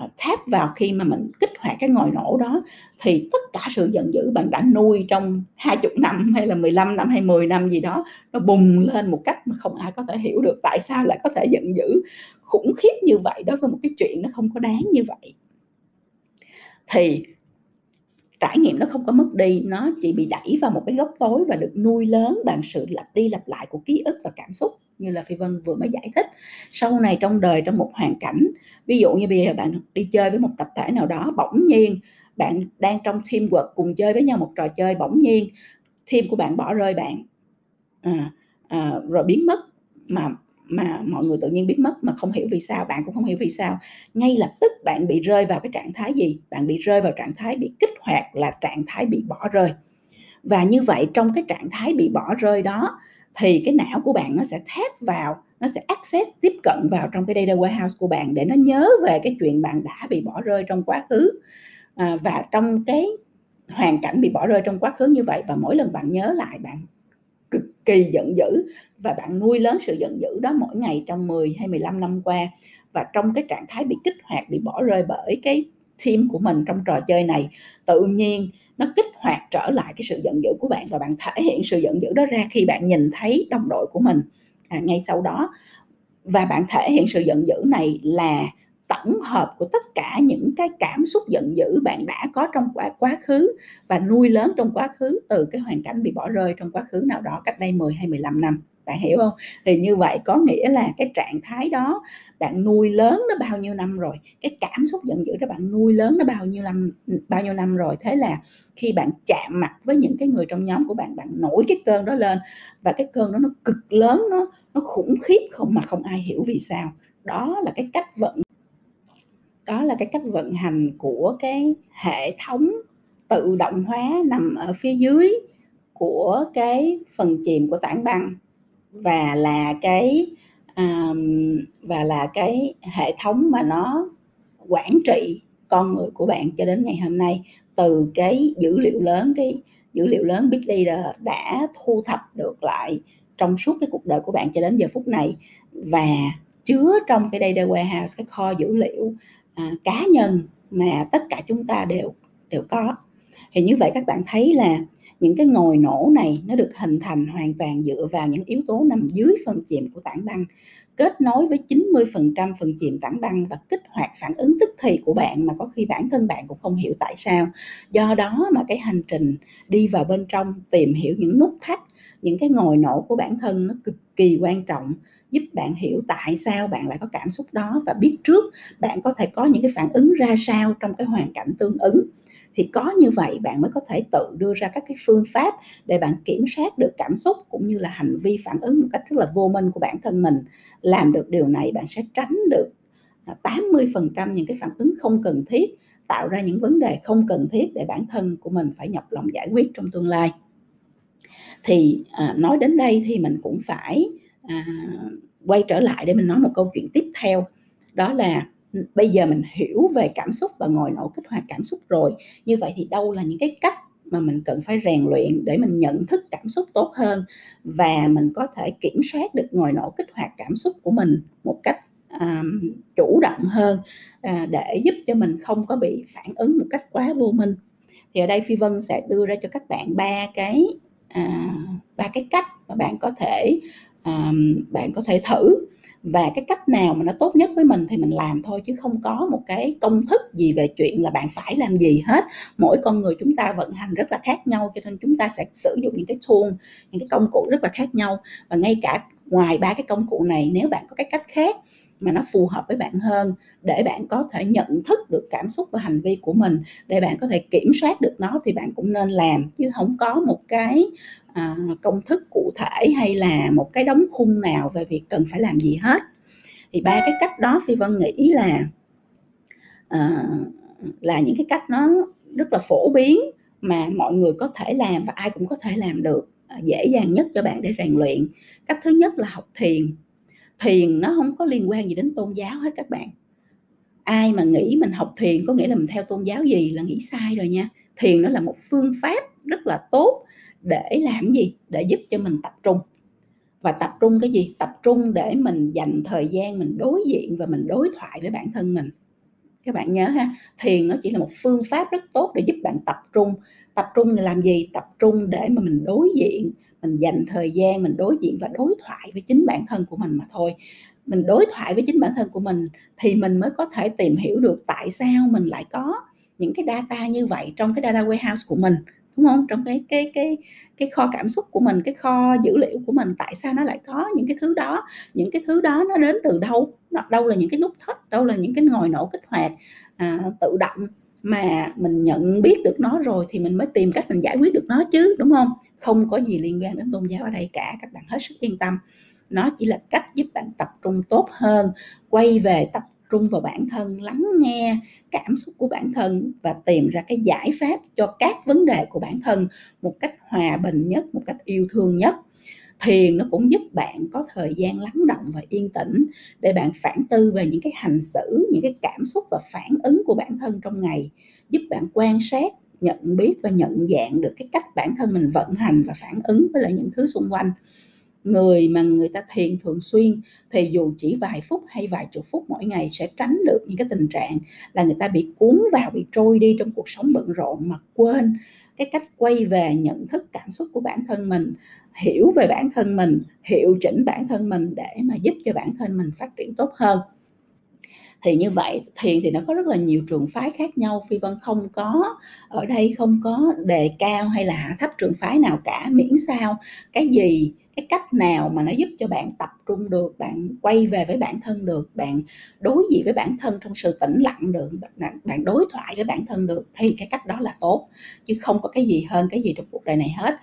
Speaker 1: Ờ, tháp vào khi mà mình kích hoạt cái ngòi nổ đó, thì tất cả sự giận dữ bạn đã nuôi trong 20 năm hay là 15 năm hay 10 năm gì đó, nó bùng lên một cách mà không ai có thể hiểu được tại sao lại có thể giận dữ. Khủng khiếp như vậy đối với một cái chuyện nó không có đáng như vậy. Thì trải nghiệm nó không có mất đi nó chỉ bị đẩy vào một cái góc tối và được nuôi lớn bằng sự lặp đi lặp lại của ký ức và cảm xúc như là phi vân vừa mới giải thích. Sau này trong đời trong một hoàn cảnh ví dụ như bây giờ bạn đi chơi với một tập thể nào đó bỗng nhiên bạn đang trong team teamwork cùng chơi với nhau một trò chơi bỗng nhiên team của bạn bỏ rơi bạn. À, à, rồi biến mất mà mà mọi người tự nhiên biến mất mà không hiểu vì sao bạn cũng không hiểu vì sao. Ngay lập tức bạn bị rơi vào cái trạng thái gì? Bạn bị rơi vào trạng thái bị kích hoạt là trạng thái bị bỏ rơi. Và như vậy trong cái trạng thái bị bỏ rơi đó thì cái não của bạn nó sẽ thép vào nó sẽ access tiếp cận vào trong cái data warehouse của bạn để nó nhớ về cái chuyện bạn đã bị bỏ rơi trong quá khứ. À, và trong cái hoàn cảnh bị bỏ rơi trong quá khứ như vậy và mỗi lần bạn nhớ lại bạn cực kỳ giận dữ và bạn nuôi lớn sự giận dữ đó mỗi ngày trong 10 hay 15 năm qua. Và trong cái trạng thái bị kích hoạt bị bỏ rơi bởi cái team của mình trong trò chơi này tự nhiên nó kích hoạt trở lại cái sự giận dữ của bạn và bạn thể hiện sự giận dữ đó ra khi bạn nhìn thấy đồng đội của mình. À, ngay sau đó và bạn thể hiện sự giận dữ này là tổng hợp của tất cả những cái cảm xúc giận dữ bạn đã có trong quá quá khứ và nuôi lớn trong quá khứ từ cái hoàn cảnh bị bỏ rơi trong quá khứ nào đó cách đây 10 hay 15 năm. Bạn hiểu không? Thì như vậy có nghĩa là cái trạng thái đó bạn nuôi lớn nó bao nhiêu năm rồi? Cái cảm xúc giận dữ đó bạn nuôi lớn nó bao nhiêu năm, bao nhiêu năm rồi? Thế là khi bạn chạm mặt với những cái người trong nhóm của bạn bạn nổi cái cơn đó lên và cái cơn đó nó cực lớn, nó nó khủng khiếp không mà không ai hiểu vì sao. Đó là cái cách vận đó là cái cách vận hành của cái hệ thống tự động hóa nằm ở phía dưới của cái phần chìm của tảng băng. Và là cái um, và là cái hệ thống mà nó quản trị con người của bạn cho đến ngày hôm nay. Từ cái dữ liệu lớn cái dữ liệu lớn big data đã thu thập được lại trong suốt cái cuộc đời của bạn cho đến giờ phút này. Và chứa trong cái data warehouse cái kho dữ liệu à, cá nhân mà tất cả chúng ta đều đều có thì như vậy các bạn thấy là những cái ngồi nổ này nó được hình thành hoàn toàn dựa vào những yếu tố nằm dưới phần chìm của tảng băng kết nối với 90% phần chìm tảng băng và kích hoạt phản ứng tức thì của bạn mà có khi bản thân bạn cũng không hiểu tại sao. Do đó mà cái hành trình đi vào bên trong tìm hiểu những nút thắt, những cái ngồi nổ của bản thân nó cực kỳ quan trọng giúp bạn hiểu tại sao bạn lại có cảm xúc đó và biết trước bạn có thể có những cái phản ứng ra sao trong cái hoàn cảnh tương ứng. Thì có như vậy bạn mới có thể tự đưa ra các cái phương pháp để bạn kiểm soát được cảm xúc cũng như là hành vi phản ứng một cách rất là vô minh của bản thân mình. Làm được điều này bạn sẽ tránh được à, 80% những cái phản ứng không cần thiết tạo ra những vấn đề không cần thiết để bản thân của mình phải nhọc lòng giải quyết trong tương lai. Thì à, nói đến đây thì mình cũng phải à, quay trở lại để mình nói một câu chuyện tiếp theo. Đó là ừ, bây giờ mình hiểu về cảm xúc và ngồi nổ kích hoạt cảm xúc rồi. Như vậy thì đâu là những cái cách mà mình cần phải rèn luyện để mình nhận thức cảm xúc tốt hơn và mình có thể kiểm soát được ngồi nổ kích hoạt cảm xúc của mình một cách um, chủ động hơn uh, để giúp cho mình không có bị phản ứng một cách quá vô minh. Thì ở đây phi vân sẽ đưa ra cho các bạn ba cái ba ba cái cách mà bạn có thể um, bạn có thể thử. Và cái cách nào mà nó tốt nhất với mình thì mình làm thôi chứ không có một cái công thức gì về chuyện là bạn phải làm gì hết. Mỗi con người chúng ta vận hành rất là khác nhau cho nên chúng ta sẽ sử dụng những cái tool những cái công cụ rất là khác nhau. Và ngay cả ngoài ba cái công cụ này nếu bạn có cái cách khác mà nó phù hợp với bạn hơn để bạn có thể nhận thức được cảm xúc và hành vi của mình để bạn có thể kiểm soát được nó thì bạn cũng nên làm. Chứ không có một cái à, công thức cụ thể hay là một cái đóng khung nào về việc cần phải làm gì hết. Thì ba cái cách đó phi vân nghĩ là à, là những cái cách nó rất là phổ biến mà mọi người có thể làm và ai cũng có thể làm được à, dễ dàng nhất cho bạn để rèn luyện. Cách thứ nhất là học thiền thiền nó không có liên quan gì đến tôn giáo hết các bạn. Ai mà nghĩ mình học thiền có nghĩa là mình theo tôn giáo gì là nghĩ sai rồi nha. Thiền nó là một phương pháp rất là tốt để làm gì? Để giúp cho mình tập trung. Và tập trung cái gì? Tập trung để mình dành thời gian mình đối diện và mình đối thoại với bản thân mình. Các bạn nhớ ha, thiền nó chỉ là một phương pháp rất tốt để giúp bạn tập trung. Tập trung là làm gì? Tập trung để mà mình đối diện mình dành thời gian mình đối diện và đối thoại với chính bản thân của mình mà thôi. Mình đối thoại với chính bản thân của mình thì mình mới có thể tìm hiểu được tại sao mình lại có những cái data như vậy trong cái data warehouse của mình đúng không? Trong cái cái cái cái kho cảm xúc của mình cái kho dữ liệu của mình tại sao nó lại có những cái thứ đó? Những cái thứ đó nó đến từ đâu? Đâu là những cái nút thắt đâu là những cái ngồi nổ kích hoạt à, tự động mà mình nhận biết được nó rồi thì mình mới tìm cách mình giải quyết được nó chứ, đúng không? Không có gì liên quan đến tôn giáo ở đây cả, các bạn hết sức yên tâm. Nó chỉ là cách giúp bạn tập trung tốt hơn, quay về tập trung vào bản thân, lắng nghe cảm xúc của bản thân và tìm ra cái giải pháp cho các vấn đề của bản thân một cách hòa bình nhất, một cách yêu thương nhất thiền nó cũng giúp bạn có thời gian lắng động và yên tĩnh để bạn phản tư về những cái hành xử, những cái cảm xúc và phản ứng của bản thân trong ngày, giúp bạn quan sát, nhận biết và nhận dạng được cái cách bản thân mình vận hành và phản ứng với lại những thứ xung quanh. Người mà người ta thiền thường xuyên thì dù chỉ vài phút hay vài chục phút mỗi ngày sẽ tránh được những cái tình trạng là người ta bị cuốn vào, bị trôi đi trong cuộc sống bận rộn mà quên cái cách quay về nhận thức cảm xúc của bản thân mình, hiểu về bản thân mình, hiệu chỉnh bản thân mình để mà giúp cho bản thân mình phát triển tốt hơn thì như vậy thiền thì nó có rất là nhiều trường phái khác nhau. Phi vân không có ở đây không có đề cao hay là hạ thấp trường phái nào cả. Miễn sao cái gì cái cách nào mà nó giúp cho bạn tập trung được bạn quay về với bản thân được bạn đối diện với bản thân trong sự tĩnh lặng được bạn, bạn đối thoại với bản thân được thì cái cách đó là tốt. Chứ không có cái gì hơn cái gì trong cuộc đời này hết.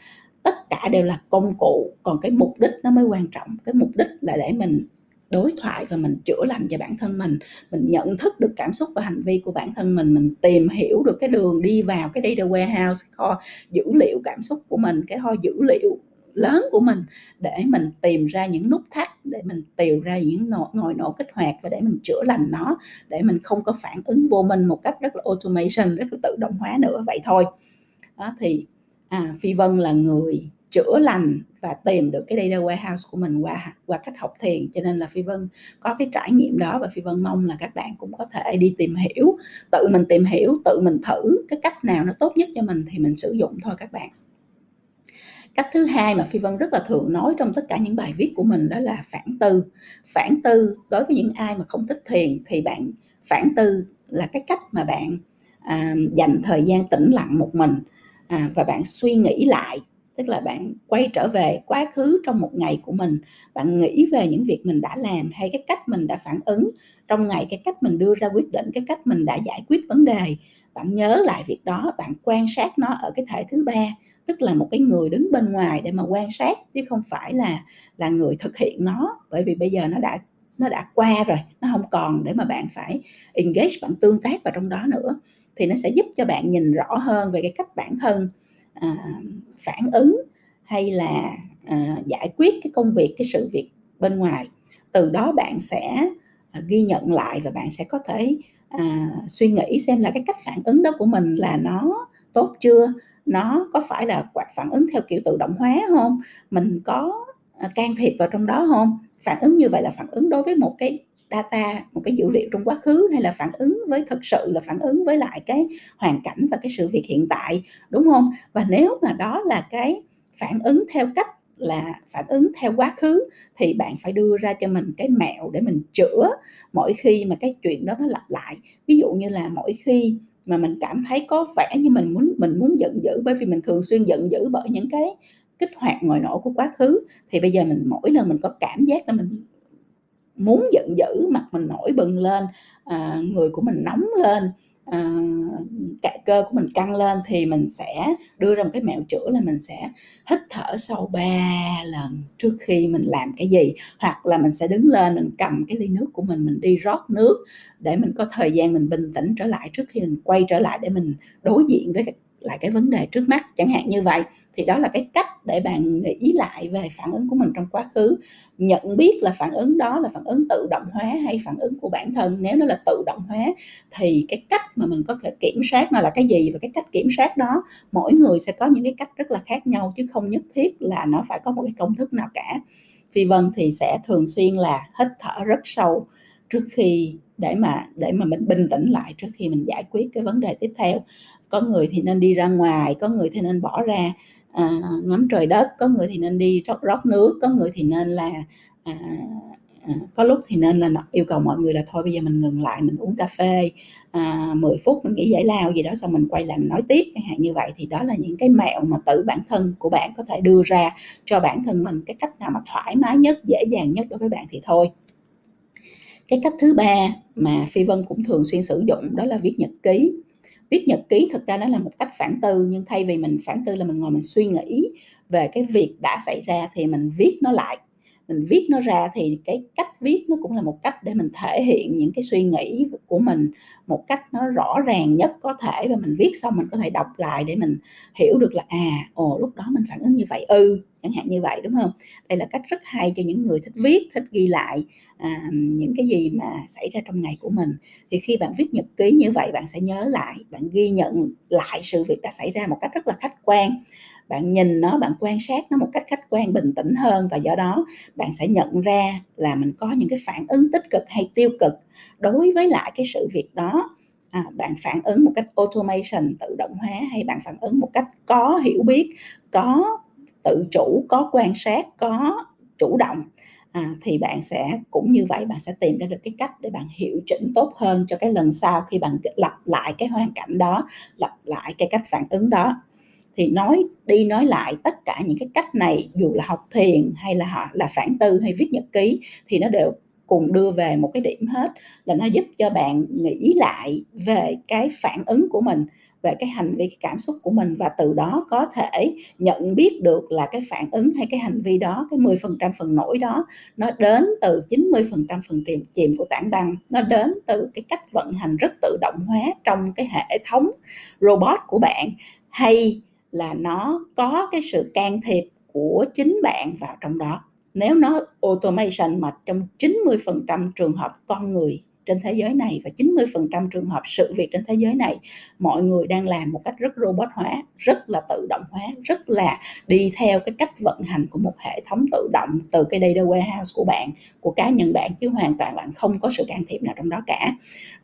Speaker 1: Tất cả đều là công cụ còn cái mục đích nó mới quan trọng. Cái mục đích là để mình đối thoại và mình chữa lành cho bản thân mình mình nhận thức được cảm xúc và hành vi của bản thân mình mình tìm hiểu được cái đường đi vào cái data warehouse kho dữ liệu cảm xúc của mình cái kho dữ liệu lớn của mình để mình tìm ra những nút thắt để mình tìm ra những nổ, ngồi nổ kích hoạt và để mình chữa lành nó để mình không có phản ứng vô minh một cách rất là automation rất là tự động hóa nữa vậy thôi. Đó thì à, phi vân là người chữa lành và tìm được cái data warehouse của mình qua qua cách học thiền. Cho nên là phi vân có cái trải nghiệm đó và phi vân mong là các bạn cũng có thể đi tìm hiểu tự mình tìm hiểu tự mình thử cái cách nào nó tốt nhất cho mình thì mình sử dụng thôi các bạn. Cách thứ hai mà phi vân rất là thường nói trong tất cả những bài viết của mình đó là phản tư. Phản tư đối với những ai mà không thích thiền thì bạn phản tư là cái cách mà bạn à, dành thời gian tĩnh lặng một mình à, và bạn suy nghĩ lại tức là bạn quay trở về quá khứ trong một ngày của mình. Bạn nghĩ về những việc mình đã làm hay cái cách mình đã phản ứng trong ngày, cái cách mình đưa ra quyết định, cái cách mình đã giải quyết vấn đề. Bạn nhớ lại việc đó, bạn quan sát nó ở cái thể thứ ba. Tức là một cái người đứng bên ngoài để mà quan sát, chứ không phải là là người thực hiện nó. Bởi vì bây giờ nó đã nó đã qua rồi, nó không còn để mà bạn phải engage, bạn tương tác vào trong đó nữa. Thì nó sẽ giúp cho bạn nhìn rõ hơn về cái cách bản thân à, phản ứng hay là à, giải quyết cái công việc cái sự việc bên ngoài. Từ đó bạn sẽ à, ghi nhận lại và bạn sẽ có thể à, suy nghĩ xem là cái cách phản ứng đó của mình là nó tốt chưa? Nó có phải là quạt phản ứng theo kiểu tự động hóa không? Mình có à, can thiệp vào trong đó không? Phản ứng như vậy là phản ứng đối với một cái data một cái dữ liệu trong quá khứ hay là phản ứng với thực sự là phản ứng với lại cái hoàn cảnh và cái sự việc hiện tại đúng không? Và nếu mà đó là cái phản ứng theo cách là phản ứng theo quá khứ thì bạn phải đưa ra cho mình cái mẹo để mình chữa mỗi khi mà cái chuyện đó nó lặp lại. Ví dụ như là mỗi khi mà mình cảm thấy có vẻ như mình muốn mình muốn giận dữ bởi vì mình thường xuyên giận dữ bởi những cái kích hoạt ngồi nổ của quá khứ thì bây giờ mình mỗi lần mình có cảm giác là mình muốn giận dữ mặt mình nổi bừng lên à, người của mình nóng lên à, cả cơ của mình căng lên thì mình sẽ đưa ra một cái mẹo chữa là mình sẽ hít thở sâu 3 lần trước khi mình làm cái gì. Hoặc là mình sẽ đứng lên mình cầm cái ly nước của mình mình đi rót nước để mình có thời gian mình bình tĩnh trở lại trước khi mình quay trở lại để mình đối diện với lại cái vấn đề trước mắt, chẳng hạn như vậy. Thì đó là cái cách để bạn nghĩ lại về phản ứng của mình trong quá khứ. Nhận biết là phản ứng đó là phản ứng tự động hóa hay phản ứng của bản thân. Nếu nó là tự động hóa, thì cái cách mà mình có thể kiểm soát nó là cái gì? Và cái cách kiểm soát đó, mỗi người sẽ có những cái cách rất là khác nhau, chứ không nhất thiết là nó phải có một cái công thức nào cả. Phi vân thì sẽ thường xuyên là hít thở rất sâu trước khi để mà để mà mình bình tĩnh lại trước khi mình giải quyết cái vấn đề tiếp theo có người thì nên đi ra ngoài có người thì nên bỏ ra à, ngắm trời đất có người thì nên đi rót, rót nước có người thì nên là à, à, có lúc thì nên là yêu cầu mọi người là thôi bây giờ mình ngừng lại mình uống cà phê à, 10 phút mình nghỉ giải lao gì đó xong mình quay lại mình nói tiếp chẳng hạn như vậy. Thì đó là những cái mẹo mà tự bản thân của bạn có thể đưa ra cho bản thân mình cái cách nào mà thoải mái nhất dễ dàng nhất đối với bạn thì thôi. Cái cách thứ ba mà phi vân cũng thường xuyên sử dụng đó là viết nhật ký viết nhật ký thực ra nó là một cách phản tư nhưng thay vì mình phản tư là mình ngồi mình suy nghĩ về cái việc đã xảy ra thì mình viết nó lại mình viết nó ra thì cái cách viết nó cũng là một cách để mình thể hiện những cái suy nghĩ của mình một cách nó rõ ràng nhất có thể. Và mình viết xong mình có thể đọc lại để mình hiểu được là à ồ lúc đó mình phản ứng như vậy. Ư ừ, chẳng hạn như vậy đúng không? Đây là cách rất hay cho những người thích viết thích ghi lại à, những cái gì mà xảy ra trong ngày của mình. Thì khi bạn viết nhật ký như vậy bạn sẽ nhớ lại bạn ghi nhận lại sự việc đã xảy ra một cách rất là khách quan bạn nhìn nó bạn quan sát nó một cách khách quan bình tĩnh hơn và do đó bạn sẽ nhận ra là mình có những cái phản ứng tích cực hay tiêu cực. Đối với lại cái sự việc đó à, bạn phản ứng một cách automation tự động hóa hay bạn phản ứng một cách có hiểu biết có tự chủ có quan sát có chủ động à, thì bạn sẽ cũng như vậy bạn sẽ tìm ra được cái cách để bạn hiệu chỉnh tốt hơn cho cái lần sau khi bạn lặp lại cái hoàn cảnh đó lặp lại cái cách phản ứng đó thì nói đi nói lại tất cả những cái cách này dù là học thiền hay là là phản tư hay viết nhật ký thì nó đều cùng đưa về một cái điểm hết là nó giúp cho bạn nghĩ lại về cái phản ứng của mình về cái hành vi cái cảm xúc của mình và từ đó có thể nhận biết được là cái phản ứng hay cái hành vi đó cái 10% phần nổi đó nó đến từ 90% phần chìm, chìm của tảng băng nó đến từ cái cách vận hành rất tự động hóa trong cái hệ thống robot của bạn hay là nó có cái sự can thiệp của chính bạn vào trong đó. Nếu nó automation mà trong 90% trường hợp con người trên thế giới này và 90% trường hợp sự việc trên thế giới này mọi người đang làm một cách rất robot hóa, rất là tự động hóa, rất là đi theo cái cách vận hành của một hệ thống tự động từ cái data warehouse của bạn, của cá nhân bạn chứ hoàn toàn bạn không có sự can thiệp nào trong đó cả.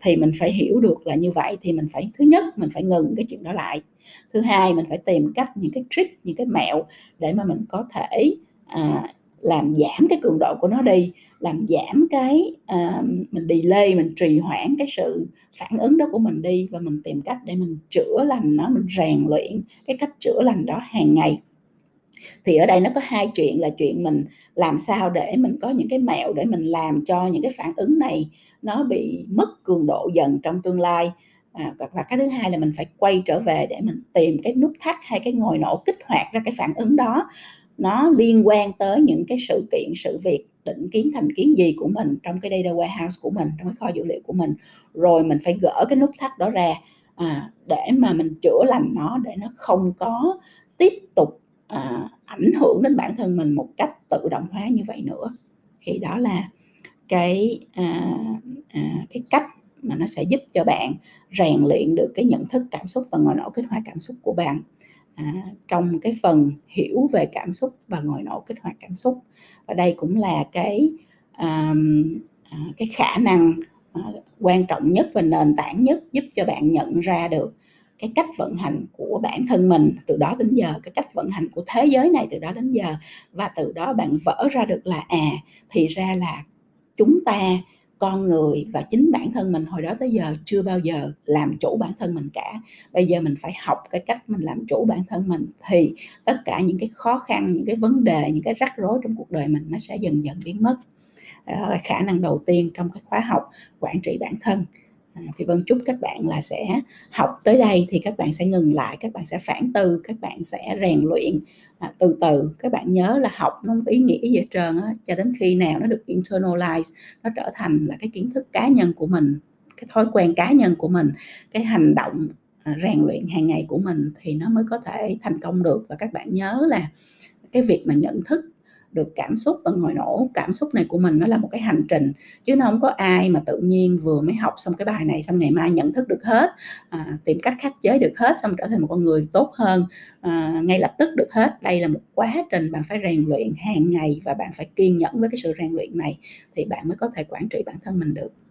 Speaker 1: Thì mình phải hiểu được là như vậy thì mình phải thứ nhất mình phải ngừng cái chuyện đó lại. Thứ hai mình phải tìm cách những cái trick, những cái mẹo để mà mình có thể à, làm giảm cái cường độ của nó đi làm giảm cái uh, mình delay mình trì hoãn cái sự phản ứng đó của mình đi và mình tìm cách để mình chữa lành nó mình rèn luyện cái cách chữa lành đó hàng ngày. Thì ở đây nó có hai chuyện là chuyện mình làm sao để mình có những cái mẹo để mình làm cho những cái phản ứng này nó bị mất cường độ dần trong tương lai. À, và cái thứ hai là mình phải quay trở về để mình tìm cái nút thắt hay cái ngồi nổ kích hoạt ra cái phản ứng đó nó liên quan tới những cái sự kiện sự việc định kiến thành kiến gì của mình trong cái data warehouse của mình trong cái kho dữ liệu của mình. Rồi mình phải gỡ cái nút thắt đó ra à, để mà mình chữa lành nó để nó không có tiếp tục à, ảnh hưởng đến bản thân mình một cách tự động hóa như vậy nữa. Thì đó là cái à, à, cái cách mà nó sẽ giúp cho bạn rèn luyện được cái nhận thức cảm xúc và ngồi nổ kích hoạt cảm xúc của bạn à, trong cái phần hiểu về cảm xúc và ngồi nổ kích hoạt cảm xúc. Và đây cũng là cái à, cái khả năng à, quan trọng nhất và nền tảng nhất giúp cho bạn nhận ra được cái cách vận hành của bản thân mình từ đó đến giờ cái cách vận hành của thế giới này từ đó đến giờ. Và từ đó bạn vỡ ra được là à thì ra là chúng ta con người và chính bản thân mình hồi đó tới giờ chưa bao giờ làm chủ bản thân mình cả. Bây giờ mình phải học cái cách mình làm chủ bản thân mình thì tất cả những cái khó khăn những cái vấn đề những cái rắc rối trong cuộc đời mình nó sẽ dần dần biến mất. Đó là khả năng đầu tiên trong cái khóa học quản trị bản thân. À, thì vân chúc các bạn là sẽ học tới đây thì các bạn sẽ ngừng lại các bạn sẽ phản tư các bạn sẽ rèn luyện à, từ từ các bạn nhớ là học nó không có ý nghĩa gì hết trơn á cho đến khi nào nó được internalize nó trở thành là cái kiến thức cá nhân của mình cái thói quen cá nhân của mình cái hành động à, rèn luyện hàng ngày của mình thì nó mới có thể thành công được. Và các bạn nhớ là cái việc mà nhận thức được cảm xúc và ngồi nổ. Cảm xúc này của mình nó là một cái hành trình chứ nó không có ai mà tự nhiên vừa mới học xong cái bài này xong ngày mai nhận thức được hết à, tìm cách khắc chế được hết xong trở thành một con người tốt hơn à, ngay lập tức được hết. Đây là một quá trình bạn phải rèn luyện hàng ngày và bạn phải kiên nhẫn với cái sự rèn luyện này thì bạn mới có thể quản trị bản thân mình được.